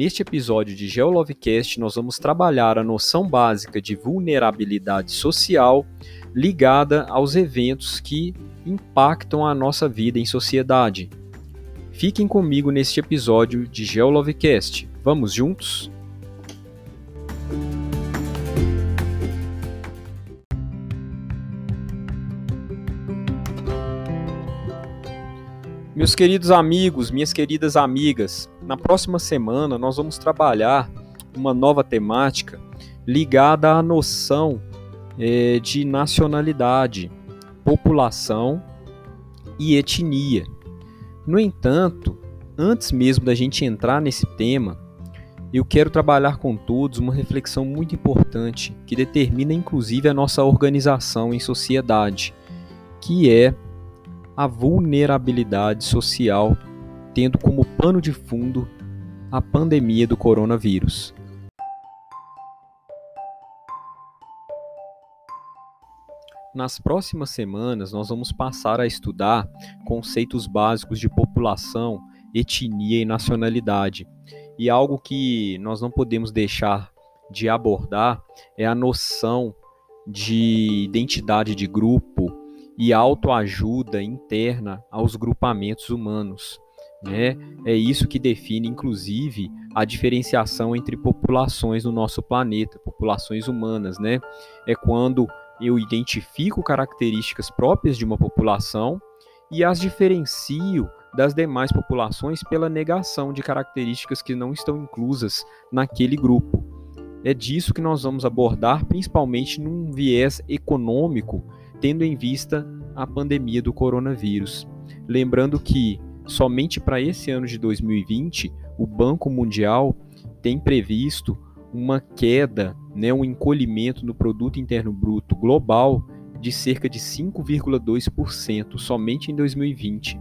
Neste episódio de GeoLovecast, nós vamos trabalhar a noção básica de vulnerabilidade social ligada aos eventos que impactam a nossa vida em sociedade. Fiquem comigo neste episódio de GeoLovecast. Vamos juntos? Meus queridos amigos, minhas queridas amigas, na próxima semana nós vamos trabalhar uma nova temática ligada à noção é, de nacionalidade, população e etnia. No entanto, antes mesmo da gente entrar nesse tema, eu quero trabalhar com todos uma reflexão muito importante que determina inclusive a nossa organização em sociedade, que é a vulnerabilidade social, tendo como pano de fundo a pandemia do coronavírus. Nas próximas semanas, nós vamos passar a estudar conceitos básicos de população, etnia e nacionalidade. E algo que nós não podemos deixar de abordar é a noção de identidade de grupo, e autoajuda interna aos grupamentos humanos. Né? É isso que define, inclusive, a diferenciação entre populações no nosso planeta, populações humanas. Né? É quando eu identifico características próprias de uma população e as diferencio das demais populações pela negação de características que não estão inclusas naquele grupo. É disso que nós vamos abordar, principalmente num viés econômico tendo em vista a pandemia do coronavírus. Lembrando que somente para esse ano de 2020, o Banco Mundial tem previsto uma queda, né, um encolhimento no produto interno bruto global de cerca de 5,2% somente em 2020.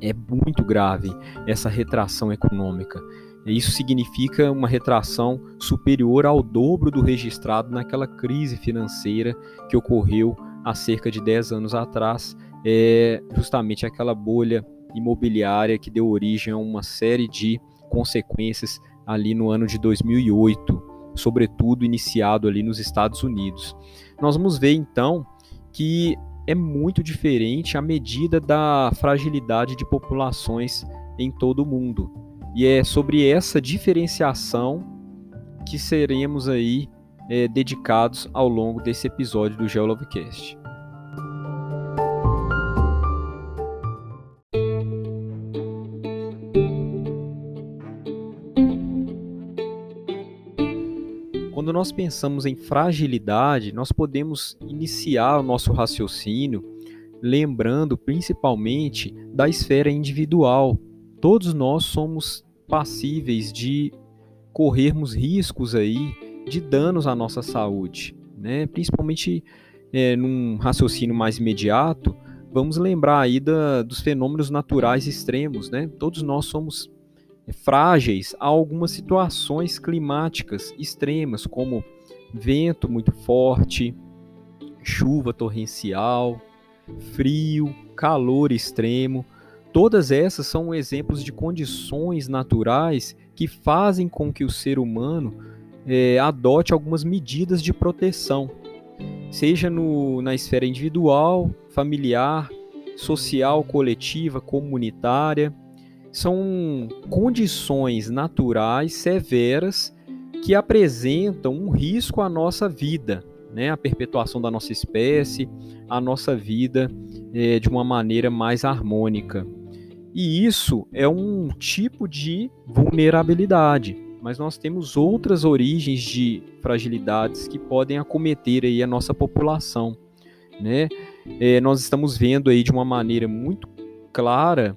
É muito grave essa retração econômica. Isso significa uma retração superior ao dobro do registrado naquela crise financeira que ocorreu há cerca de 10 anos atrás, é justamente aquela bolha imobiliária que deu origem a uma série de consequências ali no ano de 2008, sobretudo iniciado ali nos Estados Unidos. Nós vamos ver então que é muito diferente a medida da fragilidade de populações em todo o mundo. E é sobre essa diferenciação que seremos aí é, dedicados ao longo desse episódio do GeoLovecast. Quando nós pensamos em fragilidade, nós podemos iniciar o nosso raciocínio lembrando principalmente da esfera individual. Todos nós somos passíveis de corrermos riscos aí de danos à nossa saúde, né? Principalmente é, num raciocínio mais imediato, vamos lembrar aí da, dos fenômenos naturais extremos, né? Todos nós somos frágeis a algumas situações climáticas extremas, como vento muito forte, chuva torrencial, frio, calor extremo. Todas essas são exemplos de condições naturais que fazem com que o ser humano é, adote algumas medidas de proteção, seja no, na esfera individual, familiar, social, coletiva, comunitária. São condições naturais severas que apresentam um risco à nossa vida, né? a perpetuação da nossa espécie, a nossa vida é, de uma maneira mais harmônica. E isso é um tipo de vulnerabilidade mas nós temos outras origens de fragilidades que podem acometer aí a nossa população, né? É, nós estamos vendo aí de uma maneira muito clara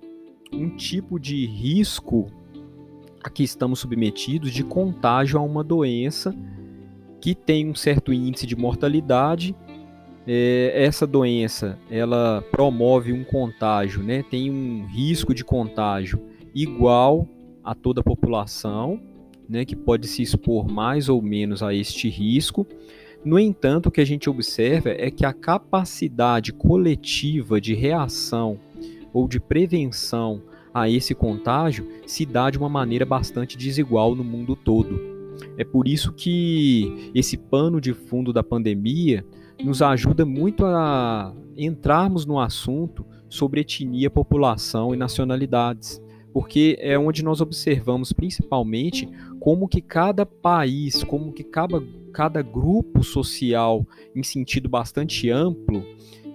um tipo de risco a que estamos submetidos de contágio a uma doença que tem um certo índice de mortalidade. É, essa doença ela promove um contágio, né? Tem um risco de contágio igual a toda a população, né, que pode se expor mais ou menos a este risco. No entanto, o que a gente observa é que a capacidade coletiva de reação ou de prevenção a esse contágio se dá de uma maneira bastante desigual no mundo todo. É por isso que esse pano de fundo da pandemia nos ajuda muito a entrarmos no assunto sobre etnia, população e nacionalidades, porque é onde nós observamos principalmente como que cada país, como que cada, cada grupo social, em sentido bastante amplo,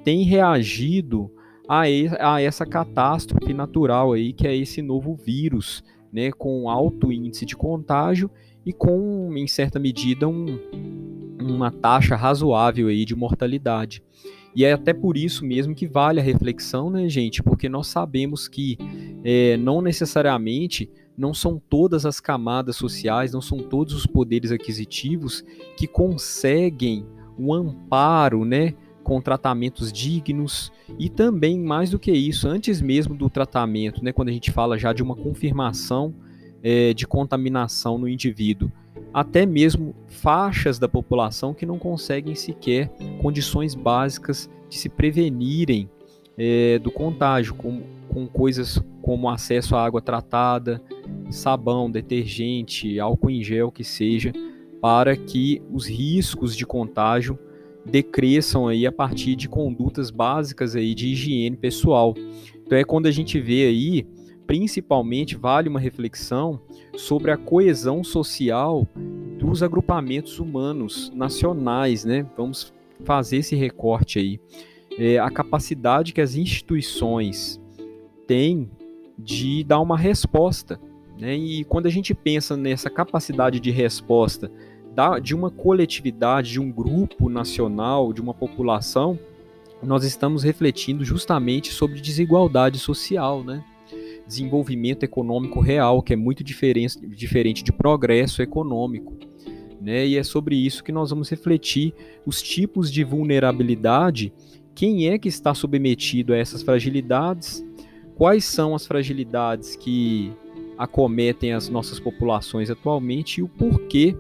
tem reagido a, a essa catástrofe natural aí que é esse novo vírus, né, com alto índice de contágio e com, em certa medida, um, uma taxa razoável aí de mortalidade. E é até por isso mesmo que vale a reflexão, né, gente? Porque nós sabemos que é, não necessariamente não são todas as camadas sociais, não são todos os poderes aquisitivos que conseguem um amparo, né, com tratamentos dignos e também, mais do que isso, antes mesmo do tratamento, né, quando a gente fala já de uma confirmação é, de contaminação no indivíduo, até mesmo faixas da população que não conseguem sequer condições básicas de se prevenirem é, do contágio, com, com coisas como acesso à água tratada, sabão, detergente, álcool em gel, que seja, para que os riscos de contágio decresçam aí a partir de condutas básicas aí de higiene pessoal. Então é quando a gente vê aí, principalmente vale uma reflexão sobre a coesão social dos agrupamentos humanos nacionais, né? Vamos fazer esse recorte aí. É, a capacidade que as instituições têm de dar uma resposta. Né? E quando a gente pensa nessa capacidade de resposta da, de uma coletividade, de um grupo nacional, de uma população, nós estamos refletindo justamente sobre desigualdade social, né? Desenvolvimento econômico real, que é muito diferente, diferente de progresso econômico. Né? E é sobre isso que nós vamos refletir os tipos de vulnerabilidade, quem é que está submetido a essas fragilidades, quais são as fragilidades que acometem as nossas populações atualmente e o porquê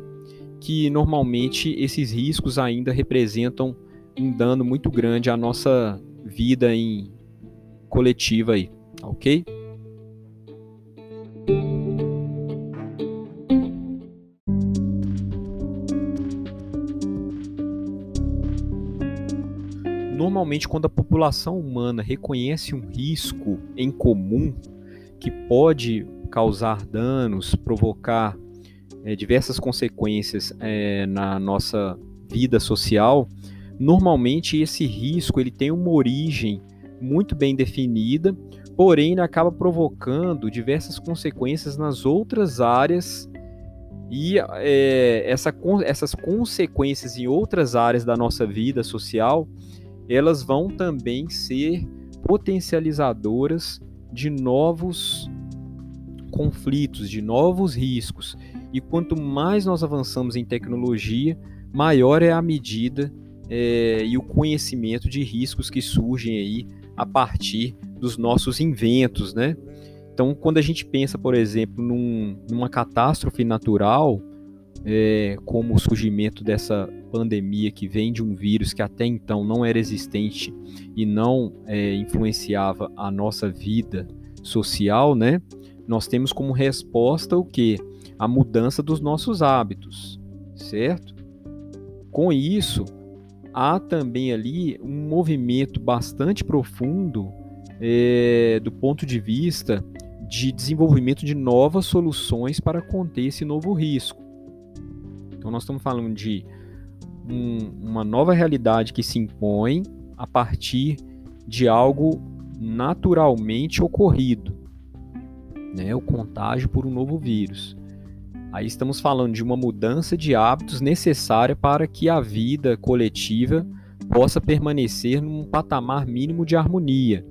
que normalmente esses riscos ainda representam um dano muito grande à nossa vida em coletiva aí, ok? Normalmente, quando a população humana reconhece um risco em comum que pode causar danos, provocar é, diversas consequências é, na nossa vida social, normalmente esse risco ele tem uma origem muito bem definida, porém ele acaba provocando diversas consequências nas outras áreas e é, essa, essas consequências em outras áreas da nossa vida social, elas vão também ser potencializadoras de novos conflitos, de novos riscos. E quanto mais nós avançamos em tecnologia, maior é a medida é, e o conhecimento de riscos que surgem aí a partir dos nossos inventos, né? Então, quando a gente pensa, por exemplo, num, numa catástrofe natural, é, como o surgimento dessa pandemia que vem de um vírus que até então não era existente e não é, influenciava a nossa vida social, né? Nós temos como resposta o que? a mudança dos nossos hábitos, certo? Com isso, há também ali um movimento bastante profundo é, do ponto de vista de desenvolvimento de novas soluções para conter esse novo risco. Então, nós estamos falando de um, uma nova realidade que se impõe a partir de algo naturalmente ocorrido, né? o contágio por um novo vírus. Aí estamos falando de uma mudança de hábitos necessária para que a vida coletiva possa permanecer num patamar mínimo de harmonia.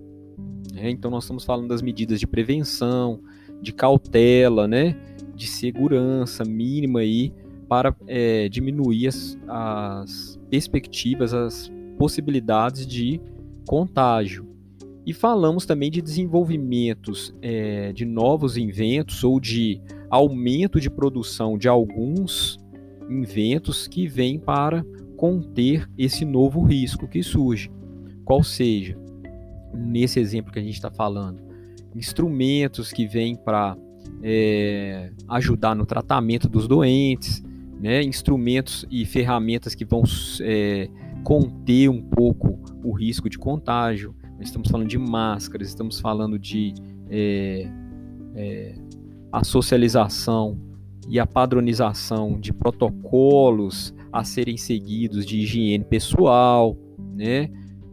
Né? Então nós estamos falando das medidas de prevenção, de cautela, né? de segurança mínima aí para é, diminuir as, as perspectivas, as possibilidades de contágio. E falamos também de desenvolvimentos é, de novos inventos ou de aumento de produção de alguns inventos que vêm para conter esse novo risco que surge. Qual seja, nesse exemplo que a gente está falando, instrumentos que vêm para é, ajudar no tratamento dos doentes, né, instrumentos e ferramentas que vão é, conter um pouco o risco de contágio. Estamos falando de máscaras, estamos falando de é, é, a socialização e a padronização de protocolos a serem seguidos de higiene pessoal, né?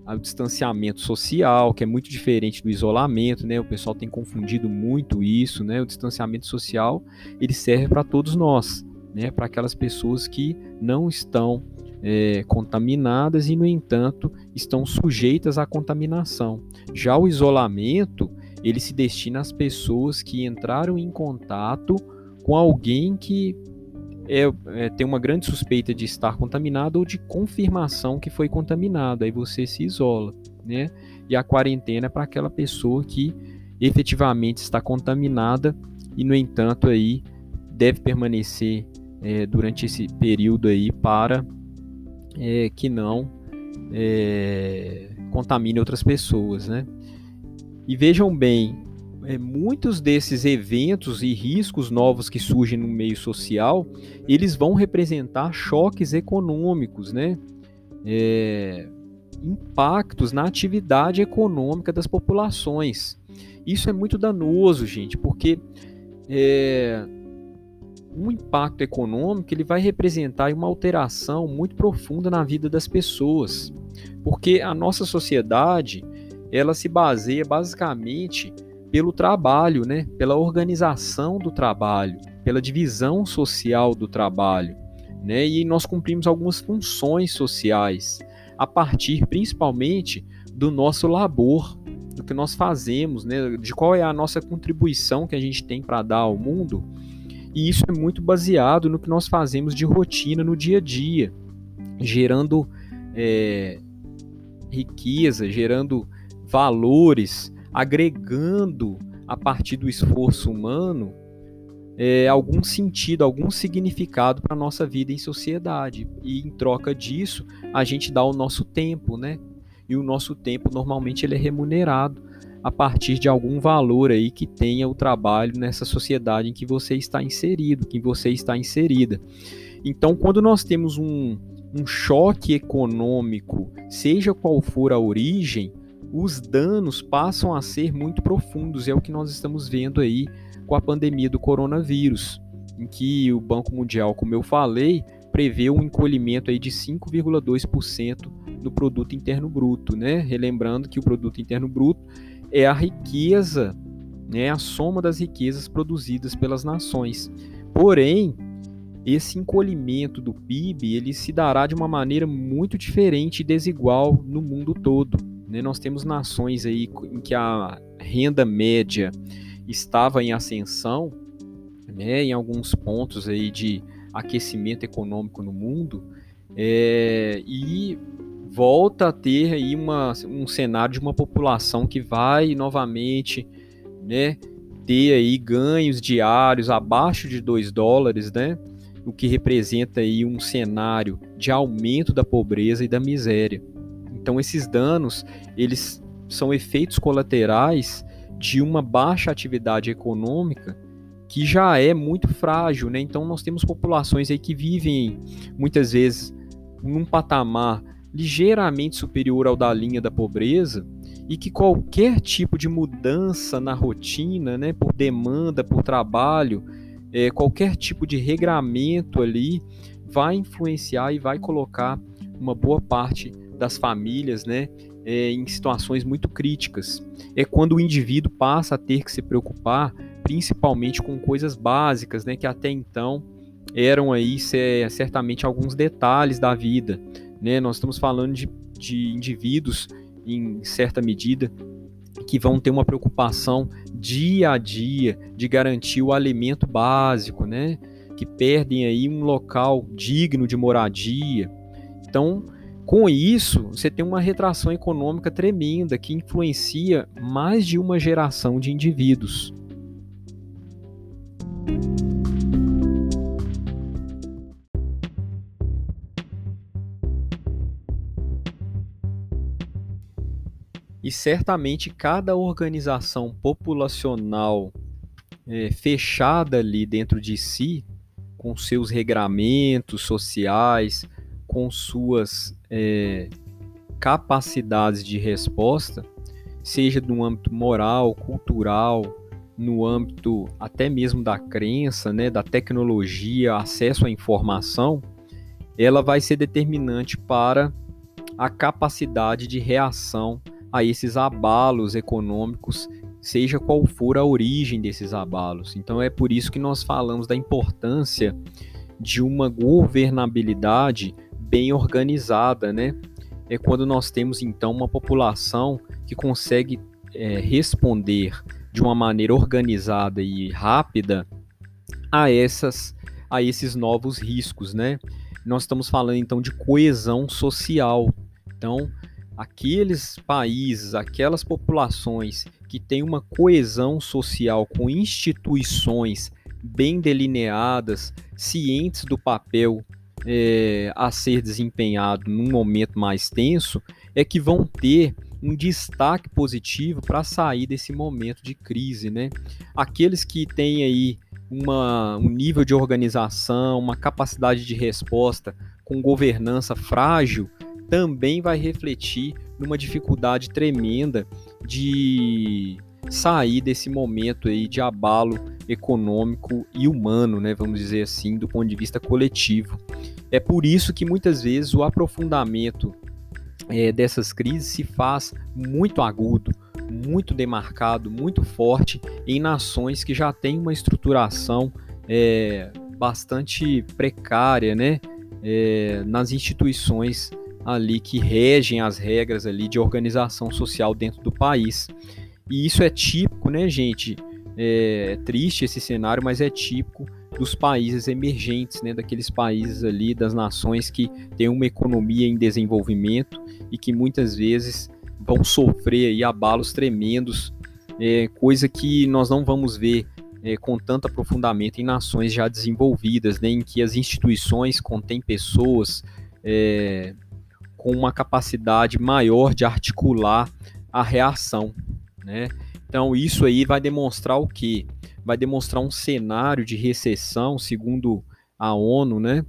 O distanciamento social, que é muito diferente do isolamento, né? O pessoal tem confundido muito isso, né? O distanciamento social, ele serve para todos nós, né? Para aquelas pessoas que não estão é, contaminadas e, no entanto, estão sujeitas à contaminação. Já o isolamento, ele se destina às pessoas que entraram em contato com alguém que é, é, tem uma grande suspeita de estar contaminado ou de confirmação que foi contaminado. Aí você se isola, né? E a quarentena é para aquela pessoa que efetivamente está contaminada e, no entanto, aí deve permanecer é, durante esse período aí para é, que não é, contamine outras pessoas, né? E vejam bem, é, muitos desses eventos e riscos novos que surgem no meio social, eles vão representar choques econômicos, né? É, impactos na atividade econômica das populações. Isso é muito danoso, gente, porque é, um impacto econômico ele vai representar uma alteração muito profunda na vida das pessoas, porque a nossa sociedade ela se baseia basicamente pelo trabalho, né? pela organização do trabalho, pela divisão social do trabalho. Né? E nós cumprimos algumas funções sociais a partir principalmente do nosso labor, do que nós fazemos, né? de qual é a nossa contribuição que a gente tem para dar ao mundo e isso é muito baseado no que nós fazemos de rotina no dia a dia, gerando é, riqueza, gerando valores, agregando a partir do esforço humano é, algum sentido, algum significado para a nossa vida em sociedade. E em troca disso, a gente dá o nosso tempo, né? E o nosso tempo normalmente ele é remunerado a partir de algum valor aí que tenha o trabalho nessa sociedade em que você está inserido, que você está inserida. Então, quando nós temos um, um choque econômico, seja qual for a origem, os danos passam a ser muito profundos. É o que nós estamos vendo aí com a pandemia do coronavírus, em que o Banco Mundial, como eu falei, prevê um encolhimento aí de 5,2% no produto interno bruto, né? Relembrando que o produto interno bruto é a riqueza, né, a soma das riquezas produzidas pelas nações. Porém, esse encolhimento do PIB ele se dará de uma maneira muito diferente e desigual no mundo todo. Né? Nós temos nações aí em que a renda média estava em ascensão, né, em alguns pontos aí de aquecimento econômico no mundo, é, e volta a ter aí uma, um cenário de uma população que vai novamente né, ter aí ganhos diários abaixo de 2 dólares, né, o que representa aí um cenário de aumento da pobreza e da miséria. Então esses danos, eles são efeitos colaterais de uma baixa atividade econômica que já é muito frágil, né? Então nós temos populações aí que vivem muitas vezes num patamar ligeiramente superior ao da linha da pobreza e que qualquer tipo de mudança na rotina, né, por demanda, por trabalho, é, qualquer tipo de regramento ali vai influenciar e vai colocar uma boa parte das famílias, né, é, em situações muito críticas. É quando o indivíduo passa a ter que se preocupar, principalmente com coisas básicas, né, que até então eram aí certamente alguns detalhes da vida, né? Nós estamos falando de, de indivíduos, em certa medida, que vão ter uma preocupação dia a dia de garantir o alimento básico, né? Que perdem aí um local digno de moradia. Então, com isso, você tem uma retração econômica tremenda que influencia mais de uma geração de indivíduos. E certamente cada organização populacional é, fechada ali dentro de si, com seus regramentos sociais, com suas é, capacidades de resposta, seja no âmbito moral, cultural, no âmbito até mesmo da crença, né, da tecnologia, acesso à informação, ela vai ser determinante para a capacidade de reação a esses abalos econômicos, seja qual for a origem desses abalos. Então é por isso que nós falamos da importância de uma governabilidade bem organizada, né? É quando nós temos então uma população que consegue é, responder de uma maneira organizada e rápida a essas a esses novos riscos, né? Nós estamos falando então de coesão social. Então, aqueles países, aquelas populações que têm uma coesão social com instituições bem delineadas, cientes do papel é, a ser desempenhado num momento mais tenso, é que vão ter um destaque positivo para sair desse momento de crise, né? Aqueles que têm aí uma, um nível de organização, uma capacidade de resposta com governança frágil, também vai refletir numa dificuldade tremenda de sair desse momento aí de abalo econômico e humano, né, vamos dizer assim, do ponto de vista coletivo. É por isso que muitas vezes o aprofundamento é, dessas crises se faz muito agudo, muito demarcado, muito forte em nações que já têm uma estruturação é, bastante precária, né? É, nas instituições ali que regem as regras ali de organização social dentro do país. E isso é típico, né, gente? É, é triste esse cenário, mas é típico dos países emergentes, né, daqueles países ali, das nações que têm uma economia em desenvolvimento e que muitas vezes vão sofrer aí abalos tremendos, é, coisa que nós não vamos ver é, com tanto aprofundamento em nações já desenvolvidas, né, em que as instituições contêm pessoas é, com uma capacidade maior de articular a reação, né? Então isso aí vai demonstrar o que? Vai demonstrar um cenário de recessão, segundo a ONU, né?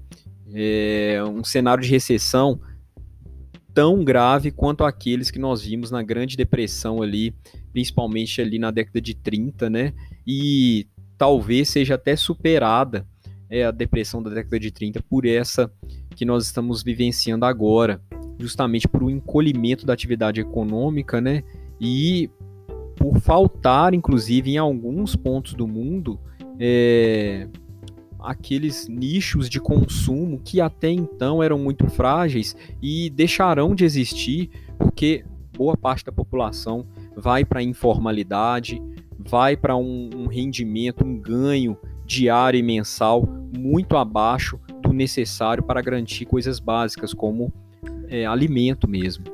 É um cenário de recessão tão grave quanto aqueles que nós vimos na Grande Depressão ali, principalmente ali na década de 30, né? E talvez seja até superada é, a depressão da década de 30 por essa que nós estamos vivenciando agora, justamente por um encolhimento da atividade econômica, né? E por faltar, inclusive, em alguns pontos do mundo, é, aqueles nichos de consumo que até então eram muito frágeis e deixarão de existir porque boa parte da população vai para a informalidade, vai para um, um rendimento, um ganho diário e mensal muito abaixo do necessário para garantir coisas básicas como é, alimento mesmo.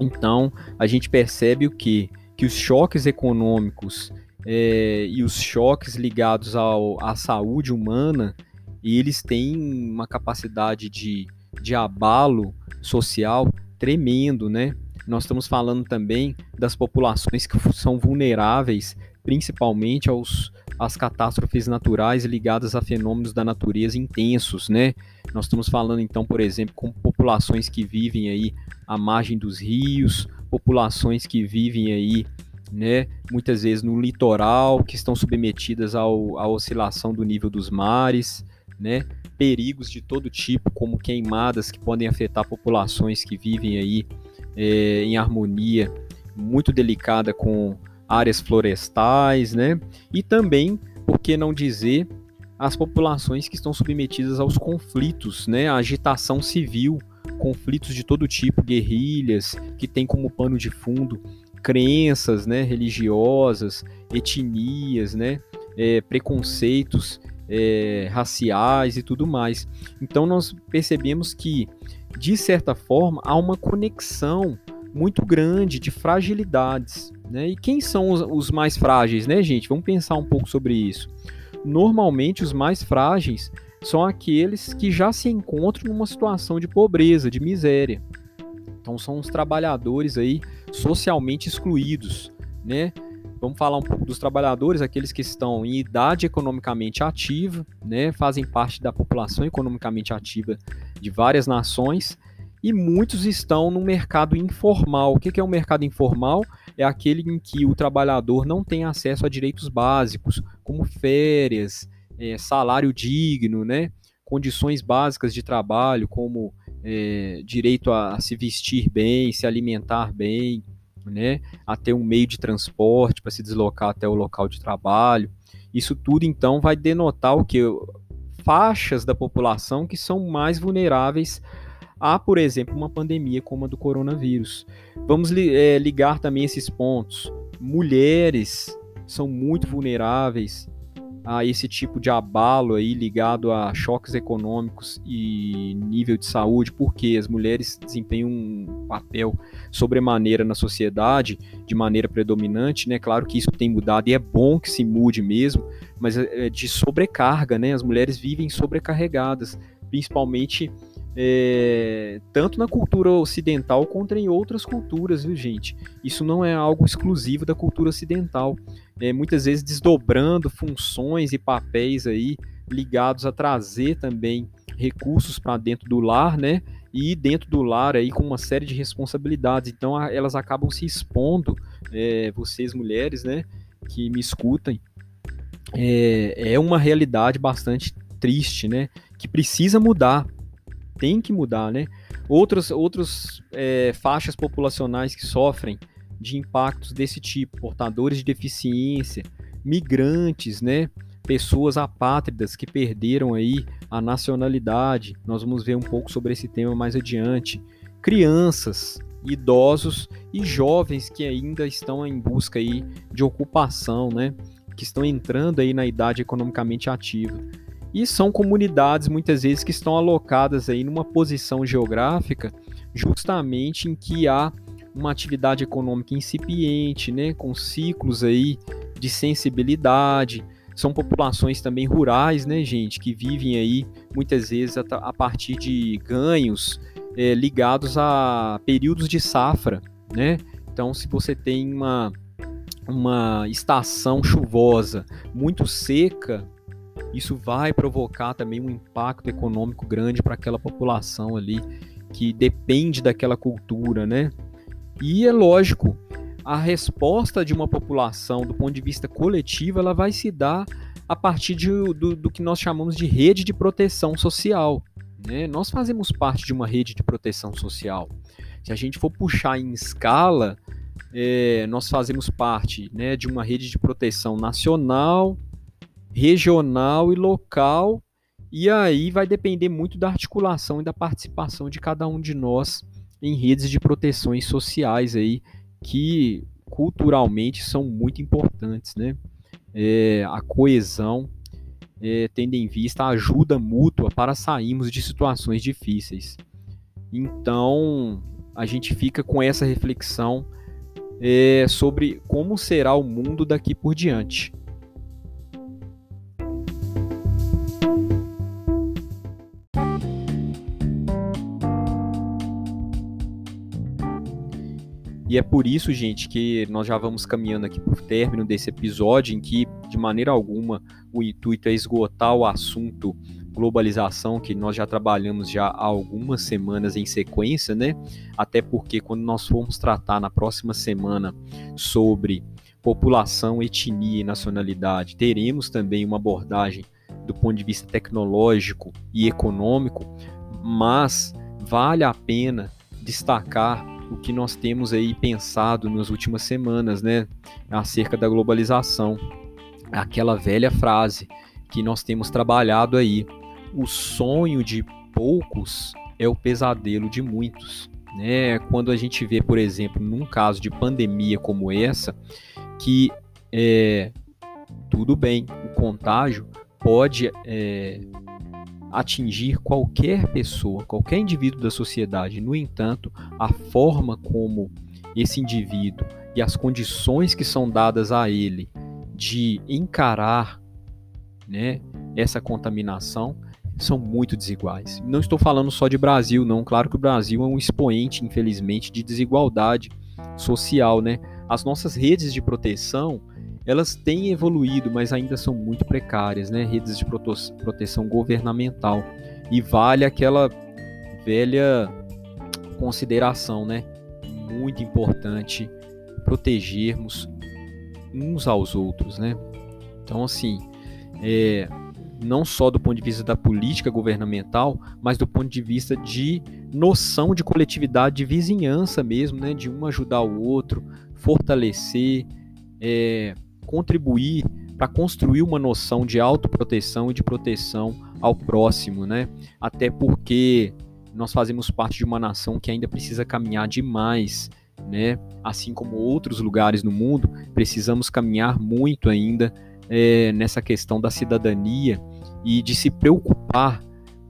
Então a gente percebe o que que os choques econômicos é, e os choques ligados ao, à saúde humana, eles têm uma capacidade de, de abalo social tremendo, né? Nós estamos falando também das populações que são vulneráveis, principalmente aos, às catástrofes naturais ligadas a fenômenos da natureza intensos, né? Nós estamos falando então, por exemplo, com populações que vivem aí à margem dos rios, populações que vivem aí, né, muitas vezes no litoral, que estão submetidas ao, à oscilação do nível dos mares, né, perigos de todo tipo, como queimadas que podem afetar populações que vivem aí é, em harmonia muito delicada com áreas florestais, né, e também, por que não dizer, as populações que estão submetidas aos conflitos, né, a agitação civil, conflitos de todo tipo, guerrilhas, que tem como pano de fundo crenças né, religiosas, etnias, né, é, preconceitos é, raciais e tudo mais. Então nós percebemos que, de certa forma, há uma conexão muito grande de fragilidades. Né? E quem são os, os mais frágeis, né, gente? Vamos pensar um pouco sobre isso. Normalmente, os mais frágeis são aqueles que já se encontram numa situação de pobreza, de miséria. Então são os trabalhadores aí socialmente excluídos, né? Vamos falar um pouco dos trabalhadores, aqueles que estão em idade economicamente ativa, né, fazem parte da população economicamente ativa de várias nações, e muitos estão no mercado informal. O que é o um mercado informal? É aquele em que o trabalhador não tem acesso a direitos básicos, como férias, é, salário digno, né, condições básicas de trabalho, como é, direito a, a se vestir bem, se alimentar bem, né, a ter um meio de transporte para se deslocar até o local de trabalho. Isso tudo então vai denotar o que faixas da população que são mais vulneráveis a, por exemplo, uma pandemia como a do coronavírus. Vamos é, ligar também esses pontos. Mulheres são muito vulneráveis a esse tipo de abalo aí ligado a choques econômicos e nível de saúde, porque as mulheres desempenham um papel sobremaneira na sociedade de maneira predominante, né? Claro que isso tem mudado e é bom que se mude mesmo, mas é de sobrecarga, né? As mulheres vivem sobrecarregadas, principalmente é, tanto na cultura ocidental quanto em outras culturas, viu, gente? Isso não é algo exclusivo da cultura ocidental. É, muitas vezes desdobrando funções e papéis aí ligados a trazer também recursos para dentro do lar, né? E dentro do lar aí com uma série de responsabilidades. Então a, elas acabam se expondo, é, vocês mulheres, né? Que me escutem, é, é uma realidade bastante triste, né? Que precisa mudar tem que mudar, né? Outros, outros é, faixas populacionais que sofrem de impactos desse tipo, portadores de deficiência, migrantes, né? Pessoas apátridas que perderam aí a nacionalidade. Nós vamos ver um pouco sobre esse tema mais adiante. Crianças, idosos e jovens que ainda estão em busca aí de ocupação, né? Que estão entrando aí na idade economicamente ativa. E são comunidades muitas vezes que estão alocadas aí numa posição geográfica justamente em que há uma atividade econômica incipiente, né, com ciclos aí de sensibilidade. São populações também rurais, né, gente, que vivem aí muitas vezes a, partir de ganhos é, ligados a períodos de safra, né? Então, se você tem uma, uma estação chuvosa muito seca, isso vai provocar também um impacto econômico grande para aquela população ali que depende daquela cultura, né? E é lógico, a resposta de uma população do ponto de vista coletivo, ela vai se dar a partir de, do, do que nós chamamos de rede de proteção social. Né? Nós fazemos parte de uma rede de proteção social. Se a gente for puxar em escala, é, nós fazemos parte né, de uma rede de proteção nacional, regional e local, e aí vai depender muito da articulação e da participação de cada um de nós em redes de proteções sociais aí que culturalmente são muito importantes, né? É, a coesão, é, tendo em vista a ajuda mútua para sairmos de situações difíceis. Então, a gente fica com essa reflexão é, sobre como será o mundo daqui por diante. E é por isso, gente, que nós já vamos caminhando aqui por término desse episódio, em que, de maneira alguma, o intuito é esgotar o assunto globalização, que nós já trabalhamos já há algumas semanas em sequência, né? Até porque quando nós formos tratar na próxima semana sobre população, etnia e nacionalidade, teremos também uma abordagem do ponto de vista tecnológico e econômico, mas vale a pena destacar o que nós temos aí pensado nas últimas semanas, né, acerca da globalização. Aquela velha frase que nós temos trabalhado aí: o sonho de poucos é o pesadelo de muitos. Né? Quando a gente vê, por exemplo, num caso de pandemia como essa, que é, tudo bem, o contágio pode é, atingir qualquer pessoa, qualquer indivíduo da sociedade. No entanto, a forma como esse indivíduo e as condições que são dadas a ele de encarar né, essa contaminação são muito desiguais. Não estou falando só de Brasil, não. Claro que o Brasil é um expoente, infelizmente, de desigualdade social, né? As nossas redes de proteção, elas têm evoluído, mas ainda são muito precárias, né? Redes de proteção governamental. E vale aquela velha consideração, né? Muito importante protegermos uns aos outros, né? Então, assim, é, não só do ponto de vista da política governamental, mas do ponto de vista de noção de coletividade, de vizinhança mesmo, né? De um ajudar o outro, fortalecer, é, contribuir para construir uma noção de autoproteção e de proteção ao próximo, né? Até porque nós fazemos parte de uma nação que ainda precisa caminhar demais, né? Assim como outros lugares no mundo, precisamos caminhar muito ainda é, nessa questão da cidadania e de se preocupar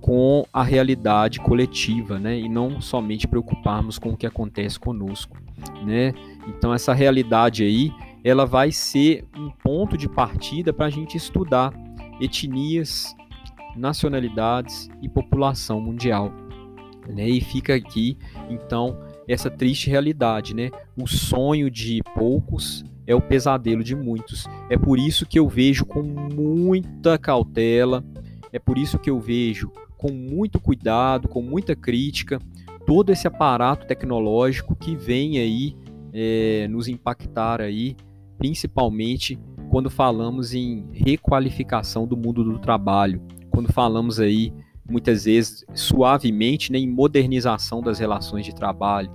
com a realidade coletiva, né? E não somente preocuparmos com o que acontece conosco, né? Então essa realidade aí, ela vai ser um ponto de partida para a gente estudar etnias, nacionalidades e população mundial, né? E fica aqui, então, essa triste realidade, né? O sonho de poucos é o pesadelo de muitos. É por isso que eu vejo com muita cautela, é por isso que eu vejo com muito cuidado, com muita crítica, todo esse aparato tecnológico que vem aí é, nos impactar aí, principalmente quando falamos em requalificação do mundo do trabalho, quando falamos aí muitas vezes suavemente né, em modernização das relações de trabalho,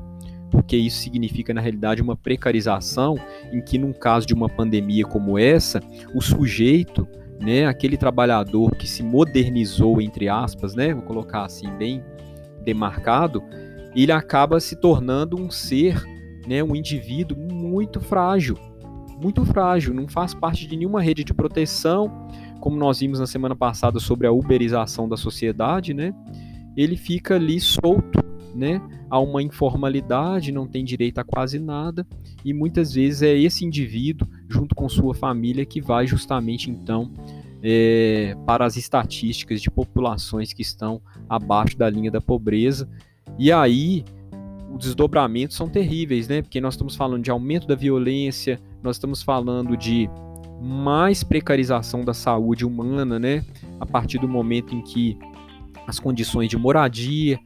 porque isso significa na realidade uma precarização em que num caso de uma pandemia como essa, o sujeito, né, aquele trabalhador que se modernizou entre aspas, né, vou colocar assim bem demarcado, ele acaba se tornando um ser, né, um indivíduo muito frágil, muito frágil, não faz parte de nenhuma rede de proteção, como nós vimos na semana passada sobre a uberização da sociedade, né? Ele fica ali solto, né? A uma informalidade, não tem direito a quase nada, e muitas vezes é esse indivíduo, junto com sua família, que vai justamente então é, para as estatísticas de populações que estão abaixo da linha da pobreza. E aí os desdobramentos são terríveis, né? Porque nós estamos falando de aumento da violência, nós estamos falando de mais precarização da saúde humana, né? A partir do momento em que as condições de moradia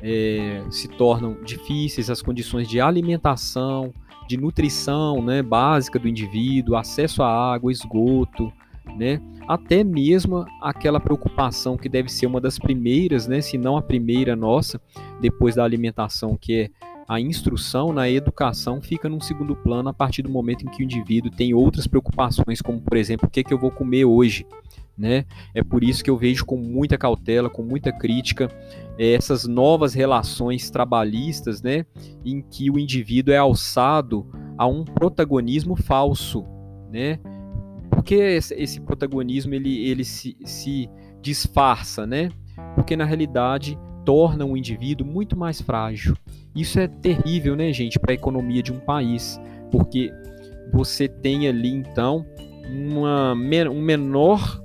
é, se tornam difíceis, as condições de alimentação, de nutrição, né, básica do indivíduo, acesso à água, esgoto, né? Até mesmo aquela preocupação que deve ser uma das primeiras, né, se não a primeira nossa, depois da alimentação, que é a instrução na educação fica num segundo plano a partir do momento em que o indivíduo tem outras preocupações, como por exemplo, o que, é que eu vou comer hoje. Né? É por isso que eu vejo com muita cautela, com muita crítica, é, essas novas relações trabalhistas, né, em que o indivíduo é alçado a um protagonismo falso, né? Porque esse protagonismo ele, ele se, se disfarça, né? Porque na realidade torna o indivíduo muito mais frágil. Isso é terrível, né, gente, para a economia de um país, porque você tem ali então uma, um menor,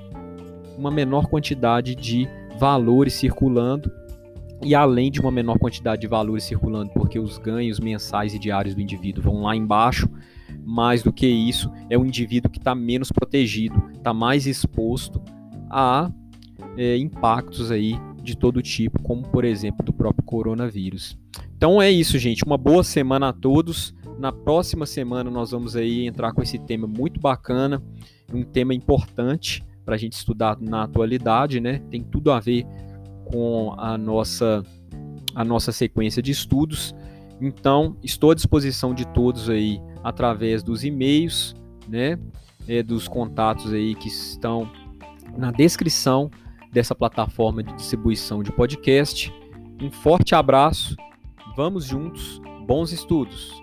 uma menor quantidade de valores circulando e além de uma menor quantidade de valores circulando, porque os ganhos mensais e diários do indivíduo vão lá embaixo, mais do que isso, é um indivíduo que está menos protegido, está mais exposto a é, impactos aí de todo tipo, como por exemplo do próprio coronavírus. Então é isso, gente. Uma boa semana a todos. Na próxima semana nós vamos aí entrar com esse tema muito bacana, um tema importante para a gente estudar na atualidade, né? Tem tudo a ver com a nossa a nossa sequência de estudos. Então, estou à disposição de todos aí através dos e-mails, né? É, dos contatos aí que estão na descrição dessa plataforma de distribuição de podcast. Um forte abraço Vamos juntos, bons estudos!